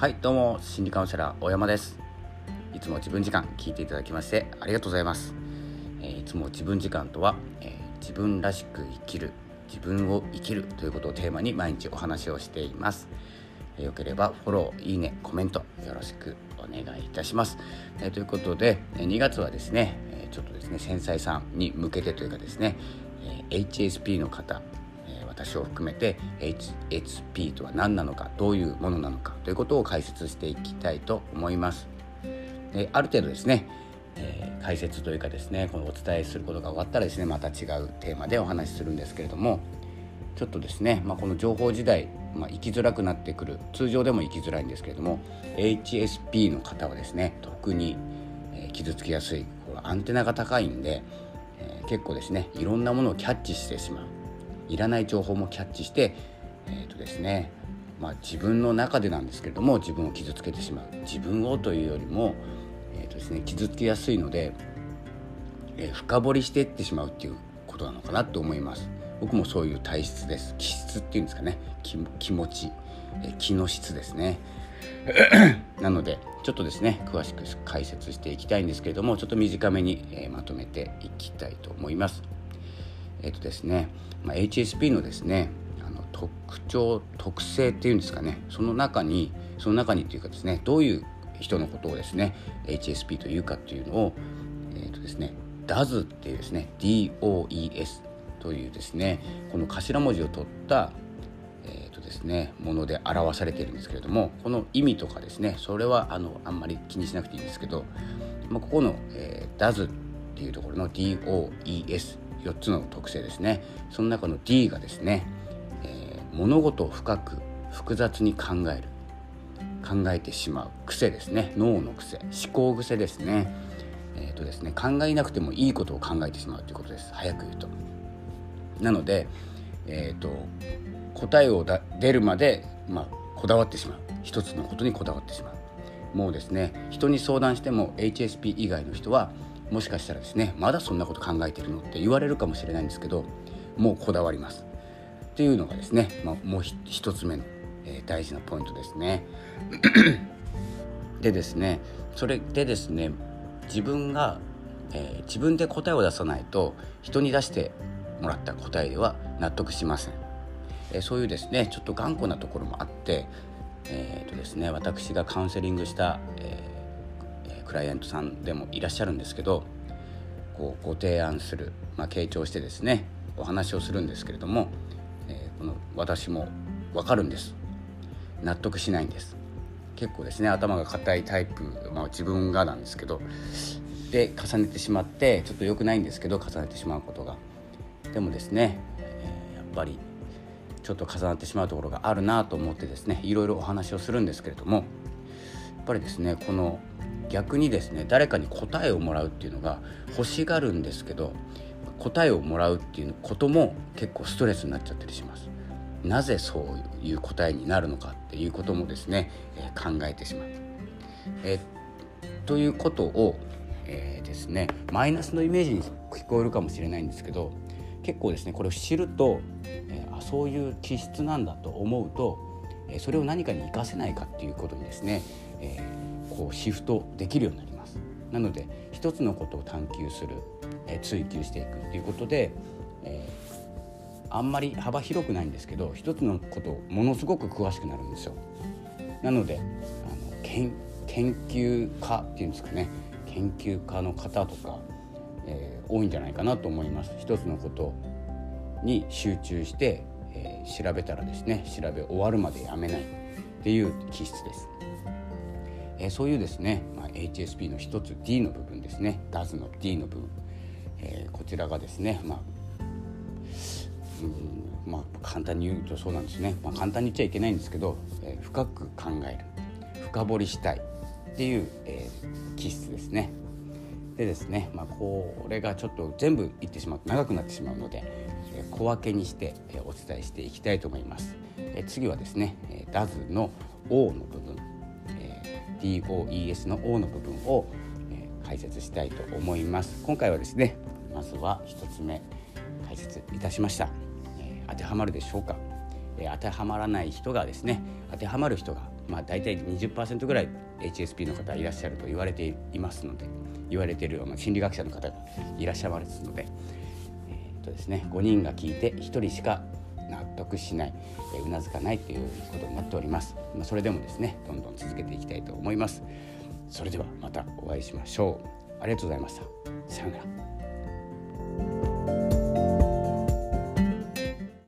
はいどうも心理カウンセラー大山です。いつも自分時間聞いていただきましてありがとうございます、えー、いつも自分時間とは、えー、自分らしく生きる自分を生きるということをテーマに毎日お話をしています、えー、よければフォローいいねコメントよろしくお願いいたします、えー、ということで2月はですねちょっとですね繊細さんに向けてというかですね HSP の方私を含めて HSP とは何なのかどういうものなのかということを解説していきたいと思います。である程度ですね、えー、解説というかですねこのお伝えすることが終わったらですねまた違うテーマでお話しするんですけれどもちょっとですね、まあ、この情報時代、まあ、生きづらくなってくる通常でも生きづらいんですけれども HSP の方はですね特に、えー、傷つきやすいアンテナが高いんで、えー、結構ですねいろんなものをキャッチしてしまういらない情報もキャッチして、えーとですねまあ、自分の中でなんですけれども自分を傷つけてしまう。自分をというよりも、えーとですね、傷つきやすいので、えー、深掘りしていってしまうっていうことなのかなと思います。僕もそういう体質です。気質っていうんですかね。気持ち、え、気の質ですね。なのでちょっとですね詳しく解説していきたいんですけれどもちょっと短めに、え、まとめていきたいと思います。えっ、とですね、まあ、HSP のですねあの特徴特性っていうんですかねその中にその中にっていうかですねどういう人のことをですね HSP というかっていうのをえっ、とですね DOES っていうですね DOES というですねこの頭文字を取ったえーとですね、もので表されているんですけれどもこの意味とかですねそれはあのあんまり気にしなくていいんですけど、まあ、ここの、えー、DOES っていうところの DOES 4つの特性ですね。その中の D がですね、えー、物事を深く複雑に考える。考えてしまう。癖ですね。脳の癖。思考癖ですね。えーとですね考えなくてもいいことを考えてしまうということです。早く言うと。なので、えーと、答えを出るまで、まあ、こだわってしまう。一つのことにこだわってしまう。もうですね人に相談しても HSP 以外の人はもしかしたらですねまだそんなこと考えてるのって言われるかもしれないんですけどもうこだわります。っていうのがですね、まあ、もう一つ目の、えー、大事なポイントですね。でですねそれでですね自分が、えー、自分で答えを出さないと人に出してもらった答えでは納得しません、えー、そういうですねちょっと頑固なところもあってえーとですね、私がカウンセリングした、えクライアントさんでもいらっしゃるんですけどこうご提案する、まあ、傾聴してですねお話をするんですけれども、えー、この私も分かるんです。納得しないんです。結構ですね頭が硬いタイプ、まあ、自分がなんですけどで重ねてしまってちょっと良くないんですけど重ねてしまうことが。でもですね、えー、やっぱりちょっと重なってしまうところがあるなと思ってですねいろいろお話をするんですけれどもやっぱりですねこの逆にですね誰かに答えをもらうっていうのが欲しがるんですけど答えをもらうっていうことも結構ストレスになっちゃったりします。なぜそういう答えになるのかっていうこともですね、えー、考えてしまう。え、ということを、えー、ですねマイナスのイメージに聞こえるかもしれないんですけど結構ですねこれを知ると、えー、あそういう気質なんだと思うと、えそれを何かに活かせないかっていうことにですね、えーこうシフトできるようになります。なので一つのことを探求する、えー、追求していくっていうことで、えー、あんまり幅広くないんですけど一つのことをものすごく詳しくなるんですよ。なのであの研研究家っていうんですかね。研究家の方とか、えー、多いんじゃないかなと思います。一つのことに集中して、えー、調べたらですね調べ終わるまでやめないっていう気質です。えー、そういうですね、まあ、HSP の一つ D の部分ですね。DAS の D の部分、えー、こちらがですね、まあうんまあ、簡単に言うとそうなんですね、まあ、簡単に言っちゃいけないんですけど、えー、深く考える。深掘りしたい。っていう、えー、気質ですね。でですね、まあ、これがちょっと全部言ってしまうと長くなってしまうので、えー、小分けにして、えー、お伝えしていきたいと思います。えー、次はですね、えー、DAS の O の部 DOES の O の部分を、えー、解説したいと思います。今回はですねまずは1つ目解説いたしました、えー、当てはまるでしょうか、えー、当てはまらない人がですね当てはまる人がまあ、大体20%ぐらい HSP の方いらっしゃると言われていますので言われている心理学者の方がいらっしゃいますので,、えーとですね、5人が聞いて1人しか納得しない、えー、うなずかないということになっております、まあ、それでもですねどんどん続けていきたいと思います。それではまたお会いしましょう。ありがとうございました。さようなら。